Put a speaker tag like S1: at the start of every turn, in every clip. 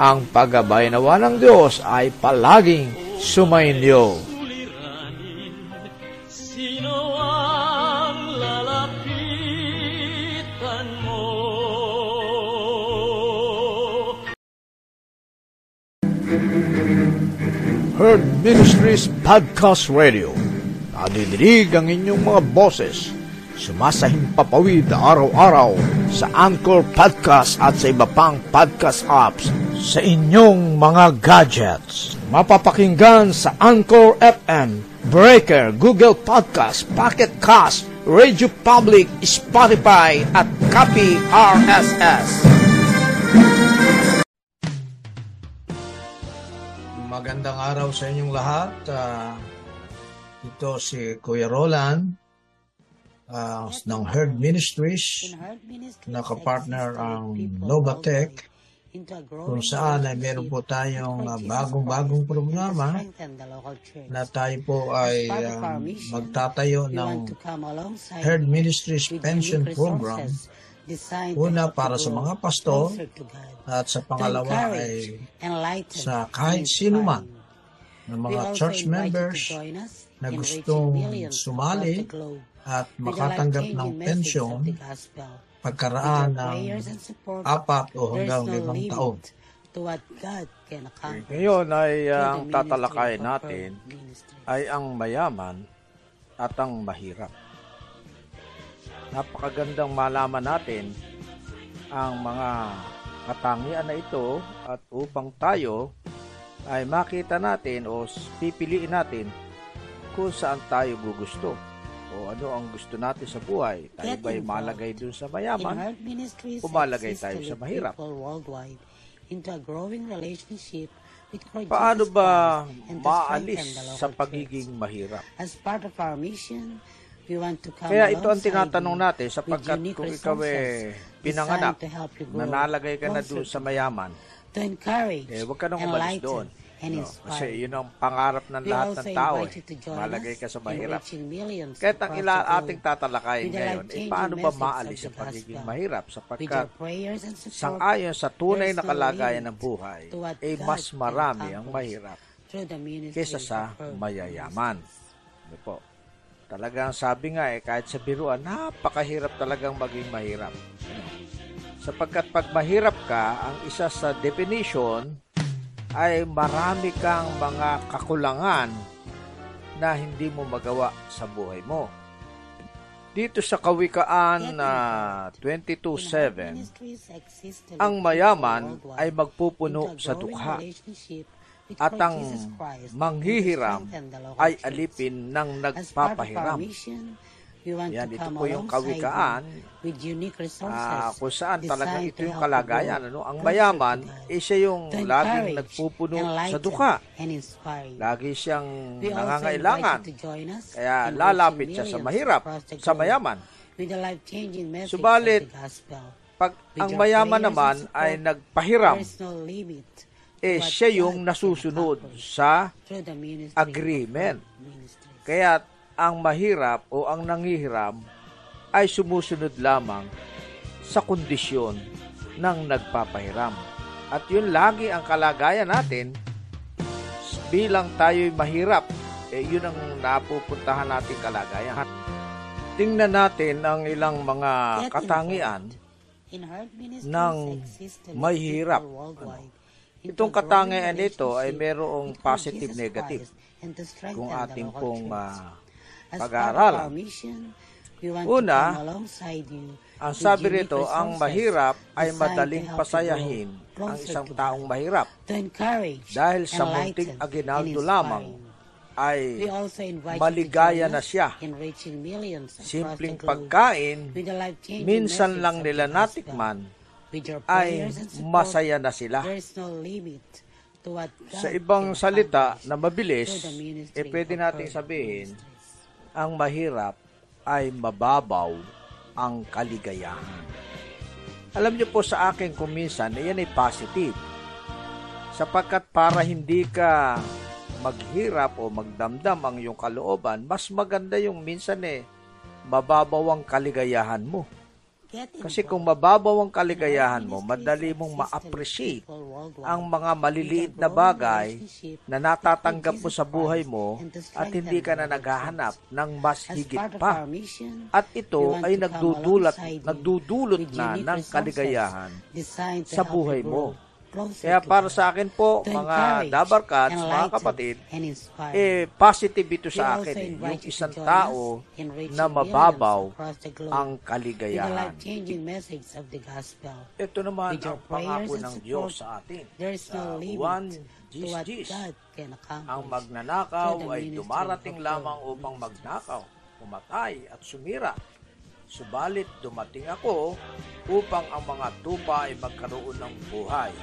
S1: ang paggabay nawa ng Diyos ay palaging sumainyo.
S2: Sino ang lalapitan mo?
S1: Herd Ministries Podcast Radio. Nadidinig ang inyong mga boses. Sumasahimpapawid araw-araw sa Anchor Podcast at sa iba pang podcast apps sa inyong mga gadgets. Mapapakinggan sa Anchor FM, Breaker, Google Podcast, Pocket Cast, Radio Public, Spotify at Copy RSS. Magandang araw sa inyong lahat. Ah, ito si Kuya Roland ah, ng Herd Ministries. Nakapartner ang Novatech, kung saan ay meron po tayong bagong-bagong
S3: to
S1: programa na tayo po ay
S3: mission,
S1: magtatayo ng Herd Ministries Pension Program Una, para sa mga pastor, at sa pangalawa ay sa kahit sino man ng mga church members na gustong sumali at makatanggap ng pensyon pagkaraan ng apat o hanggang limang taon.
S3: to what God can accomplish.
S4: Ngayon ay uh, ang tatalakay natin ay ang mayaman at ang mahirap. Napakagandang malaman natin ang mga katangian na ito at upang tayo ay makita natin o pipiliin natin kung saan tayo gugusto o ano ang gusto natin sa buhay. Tayo
S3: Get
S4: ba'y malagay dun sa mayaman Pumalagay
S3: exists
S4: tayo sa mahirap.
S3: into a growing relationship with
S4: Paano ba maalis sa pagiging mahirap?
S3: As part of our mission, we want to come
S4: Kaya ito ang tinatanong natin sapagkat kung ikaw eh pinanganak, nanalagay ka na doon sa mayaman,
S3: to encourage,
S4: eh huwag ka nang umalis doon.
S3: And
S4: No, kasi yun ang pangarap ng
S3: We
S4: lahat ng tao eh. Malagay ka sa mahirap. Kahit ang ila ating
S3: the
S4: ngayon, eh paano ba maalis ang pagiging mahirap? Sapagkat sangayon sa tunay na kalagayan ng buhay, eh mas marami ang mahirap kesa sa mayayaman. Ano po? Talagang sabi nga eh, kahit sa biruan, napakahirap talagang maging mahirap. Ano? Sapagkat pag mahirap ka, ang isa sa definition ay marami kang mga kakulangan na hindi mo magawa sa buhay mo. Dito sa Kawikaan na 22.7, ang mayaman ay magpupuno sa dukha at ang manghihiram ay alipin ng nagpapahiram. Yan, ito po yung kawikaan ah, kung saan talagang ito yung kalagayan. Ano? Ang mayaman, eh siya yung laging nagpupuno sa dukha. Lagi siyang nangangailangan. Kaya lalapit siya sa mahirap, sa mayaman. Subalit, Pag ang mayaman naman ay nagpahiram, eh siya yung nasusunod sa agreement. Kaya ang mahirap o ang nangihiram ay sumusunod lamang sa kondisyon ng nagpapahiram. At yun lagi ang kalagayan natin bilang tayo'y mahirap. Eh, yun ang napupuntahan natin kalagayan. Tingnan natin ang ilang mga katangian ng may hirap.
S3: into
S4: Itong katangian nito ay merong
S3: with
S4: positive,
S3: Jesus
S4: negative.
S3: Christ and to strengthen
S4: Kung ating pong
S3: church. Want
S4: Una, Ang sabi rito, ang mahirap ay madaling pasayahin ang isang taong mahirap dahil sa munting aginaldo lamang ay maligaya na siya. simpleng pagkain, minsan lang nila natikman, ay masaya na sila. Sa ibang salita na mabilis, eh pwede nating sabihin. Ang mahirap ay mababaw ang kaligayahan. Alam niyo po sa akin kung minsan, eh, yan ay positive. Sapagkat para hindi ka maghirap o magdamdam ang iyong kalooban, mas maganda yung minsan eh, mababaw ang kaligayahan mo. Kasi kung mababaw ang kaligayahan mo, madali mong ma-appreciate ang mga maliliit na bagay na natatanggap mo sa buhay mo at hindi ka na naghahanap ng mas
S3: As
S4: higit pa. At ito ay nagdudulot, nagdudulot na ng kaligayahan sa buhay mo. Kaya para sa akin po, mga dabarkats, mga kapatid, eh, positive ito sa akin. Eh. Yung isang tao na mababaw ang kaligayahan. Ito naman ang pangako ng Diyos sa atin. Sa
S3: no
S4: Juan
S3: limit to what
S4: 10:10,
S3: God can accomplish.
S4: Ang magnanakaw ay dumarating lamang upang magnakaw, pumatay at sumira. Subalit dumating ako upang ang mga tupa ay magkaroon ng buhay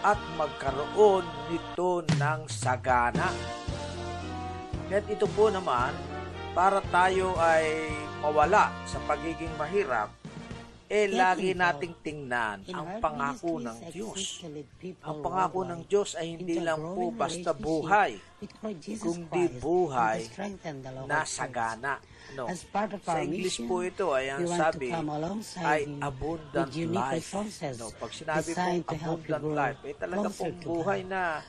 S4: at magkaroon nito ng sagana. At ito po naman, para tayo ay mawala sa pagiging mahirap, eh lagi nating tingnan
S3: In
S4: ang pangako ng Diyos. Ang pangako ng Diyos ay hindi lang po basta buhay, kundi buhay na sagana. No. Sa English po ito ay ang sabi ay abundant life. No, pag sinabi po abundant life, eh talaga pong buhay na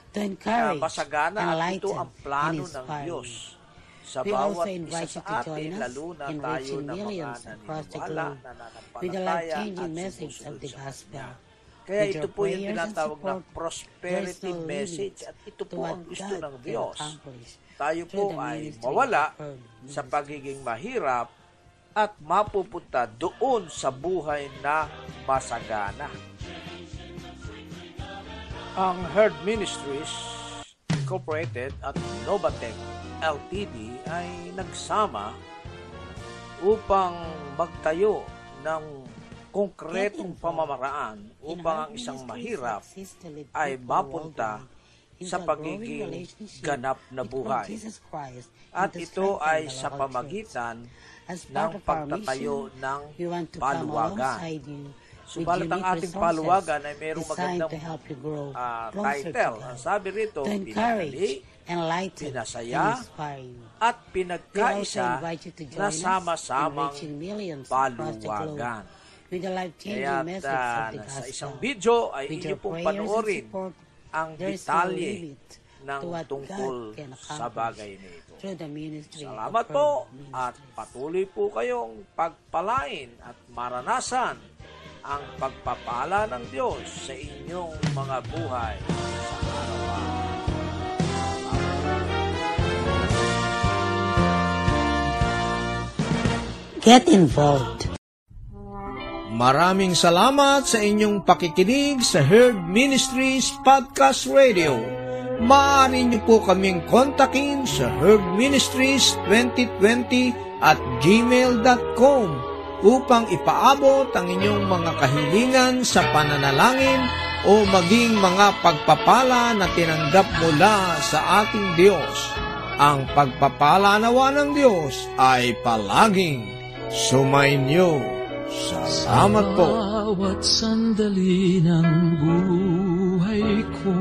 S4: na masagana at ito ang plano ng Diyos. Sa
S3: We also invite
S4: isa
S3: you to join us
S4: lalo na
S3: in reaching millions across the globe with the life-changing message of the gospel.
S4: Kaya ito po yung tinatawag na prosperity message at ito
S3: to
S4: po ang gusto ng Diyos. Tayo po ay mawala sa pagiging mahirap at mapupunta doon sa buhay na masagana. Ang Herd Ministries Incorporated at Novatec LTD ay nagsama upang magtayo ng konkretong pamamaraan upang ang isang mahirap ay mapunta sa pagiging ganap na buhay. At ito ay sa pamagitan ng pagtatayo ng paluwagan. Subalit ang ating paluwagan ay mayroong magandang
S3: to
S4: title. Ang sabi rito,
S3: enlighten,
S4: pinasaya, at pinagkaisa na sama-samang paluwagan. Kaya
S3: message of
S4: ah, sa isang video ay inyo pong panoorin ang detalye ng tungkol sa bagay na ito. Salamat po at patuloy po kayong pagpalain at maranasan ang pagpapala ng Diyos sa inyong mga buhay sa araw-araw.
S3: Get involved.
S1: Maraming salamat sa inyong pakikinig sa Herd Ministries Podcast Radio. Maaari niyo po kaming kontakin sa Herd Ministries 2020 at gmail.com upang ipaabot ang inyong mga kahilingan sa pananalangin o maging mga pagpapala na tinanggap mula sa ating Diyos. Ang pagpapala nawa ng Diyos ay palaging sumainyo. Salamat po.
S2: Bawat sandali ng buhay ko